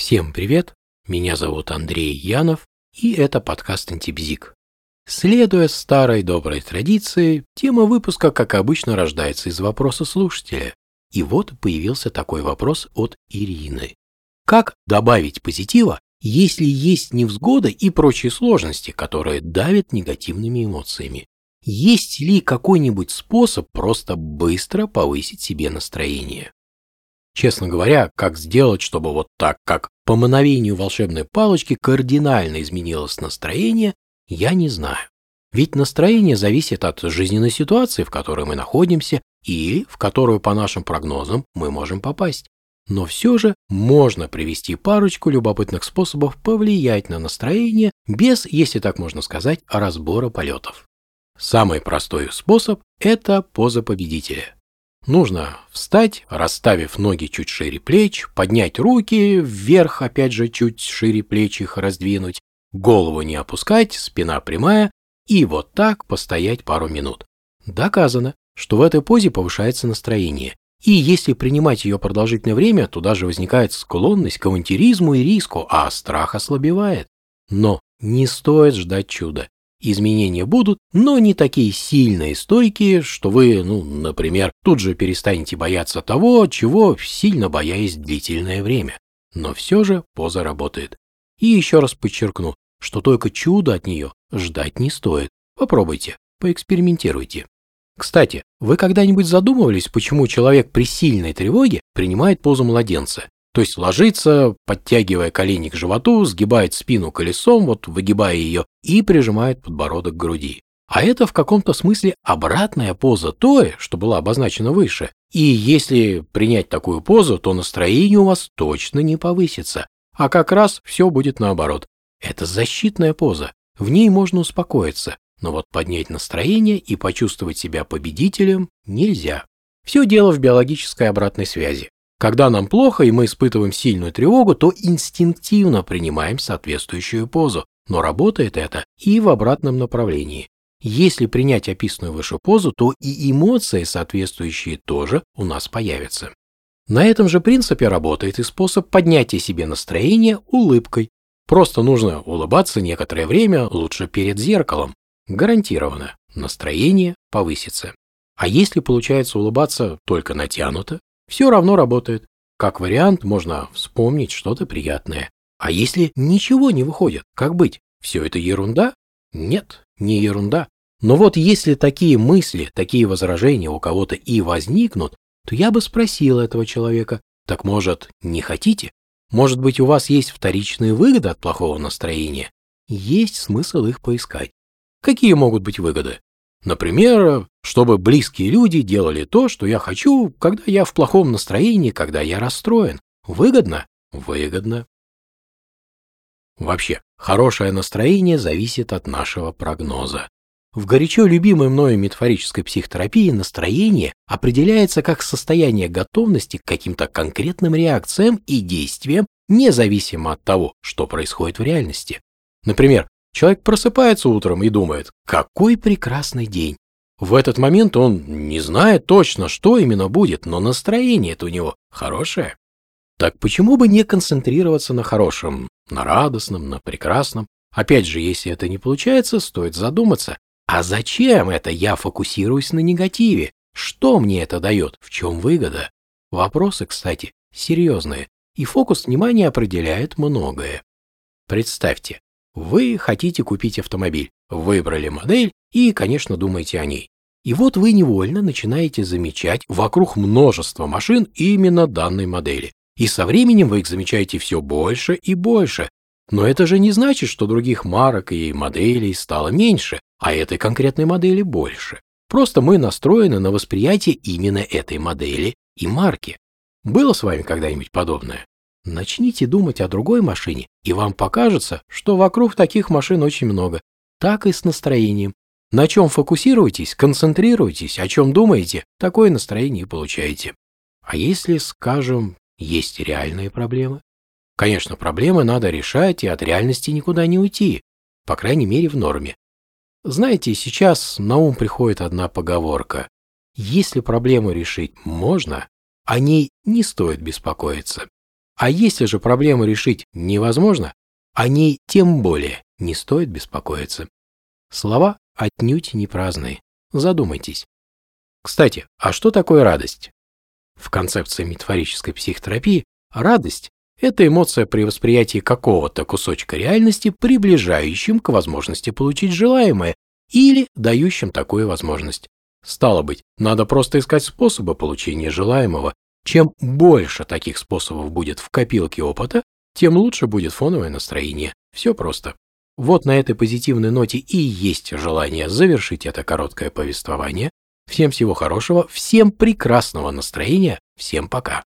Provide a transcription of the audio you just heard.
Всем привет, меня зовут Андрей Янов, и это подкаст «Антибзик». Следуя старой доброй традиции, тема выпуска, как обычно, рождается из вопроса слушателя. И вот появился такой вопрос от Ирины. Как добавить позитива, если есть невзгоды и прочие сложности, которые давят негативными эмоциями? Есть ли какой-нибудь способ просто быстро повысить себе настроение? Честно говоря, как сделать, чтобы вот так, как по мановению волшебной палочки кардинально изменилось настроение, я не знаю. Ведь настроение зависит от жизненной ситуации, в которой мы находимся, и в которую, по нашим прогнозам, мы можем попасть. Но все же можно привести парочку любопытных способов повлиять на настроение без, если так можно сказать, разбора полетов. Самый простой способ – это поза победителя. Нужно встать, расставив ноги чуть шире плеч, поднять руки вверх, опять же, чуть шире плеч их раздвинуть, голову не опускать, спина прямая, и вот так постоять пару минут. Доказано, что в этой позе повышается настроение. И если принимать ее продолжительное время, то даже возникает склонность к авантюризму и риску, а страх ослабевает. Но не стоит ждать чуда. Изменения будут, но не такие сильные и стойкие, что вы, ну, например, тут же перестанете бояться того, чего сильно боялись длительное время. Но все же поза работает. И еще раз подчеркну, что только чудо от нее ждать не стоит. Попробуйте, поэкспериментируйте. Кстати, вы когда-нибудь задумывались, почему человек при сильной тревоге принимает позу младенца? То есть ложится, подтягивая колени к животу, сгибает спину колесом, вот выгибая ее, и прижимает подбородок к груди. А это в каком-то смысле обратная поза той, что была обозначена выше. И если принять такую позу, то настроение у вас точно не повысится, а как раз все будет наоборот. Это защитная поза, в ней можно успокоиться, но вот поднять настроение и почувствовать себя победителем нельзя. Все дело в биологической обратной связи. Когда нам плохо и мы испытываем сильную тревогу, то инстинктивно принимаем соответствующую позу, но работает это и в обратном направлении. Если принять описанную выше позу, то и эмоции соответствующие тоже у нас появятся. На этом же принципе работает и способ поднятия себе настроения улыбкой. Просто нужно улыбаться некоторое время, лучше перед зеркалом. Гарантированно, настроение повысится. А если получается улыбаться только натянуто, все равно работает. Как вариант, можно вспомнить что-то приятное. А если ничего не выходит, как быть? Все это ерунда? Нет, не ерунда. Но вот если такие мысли, такие возражения у кого-то и возникнут, то я бы спросил этого человека, так может, не хотите? Может быть, у вас есть вторичные выгоды от плохого настроения? Есть смысл их поискать. Какие могут быть выгоды? Например, чтобы близкие люди делали то, что я хочу, когда я в плохом настроении, когда я расстроен. Выгодно? Выгодно. Вообще, хорошее настроение зависит от нашего прогноза. В горячо любимой мною метафорической психотерапии настроение определяется как состояние готовности к каким-то конкретным реакциям и действиям, независимо от того, что происходит в реальности. Например, Человек просыпается утром и думает, какой прекрасный день. В этот момент он не знает точно, что именно будет, но настроение у него хорошее. Так почему бы не концентрироваться на хорошем, на радостном, на прекрасном? Опять же, если это не получается, стоит задуматься, а зачем это я фокусируюсь на негативе? Что мне это дает? В чем выгода? Вопросы, кстати, серьезные, и фокус внимания определяет многое. Представьте, вы хотите купить автомобиль, выбрали модель и, конечно, думаете о ней. И вот вы невольно начинаете замечать вокруг множество машин именно данной модели. И со временем вы их замечаете все больше и больше. Но это же не значит, что других марок и моделей стало меньше, а этой конкретной модели больше. Просто мы настроены на восприятие именно этой модели и марки. Было с вами когда-нибудь подобное? Начните думать о другой машине, и вам покажется, что вокруг таких машин очень много. Так и с настроением. На чем фокусируетесь, концентрируетесь, о чем думаете, такое настроение и получаете. А если, скажем, есть реальные проблемы? Конечно, проблемы надо решать, и от реальности никуда не уйти, по крайней мере в норме. Знаете, сейчас на ум приходит одна поговорка. Если проблему решить можно, о ней не стоит беспокоиться. А если же проблему решить невозможно, о ней тем более не стоит беспокоиться. Слова отнюдь не праздные. Задумайтесь. Кстати, а что такое радость? В концепции метафорической психотерапии радость – это эмоция при восприятии какого-то кусочка реальности, приближающим к возможности получить желаемое или дающим такую возможность. Стало быть, надо просто искать способы получения желаемого. Чем больше таких способов будет в копилке опыта, тем лучше будет фоновое настроение. Все просто. Вот на этой позитивной ноте и есть желание завершить это короткое повествование. Всем всего хорошего, всем прекрасного настроения, всем пока.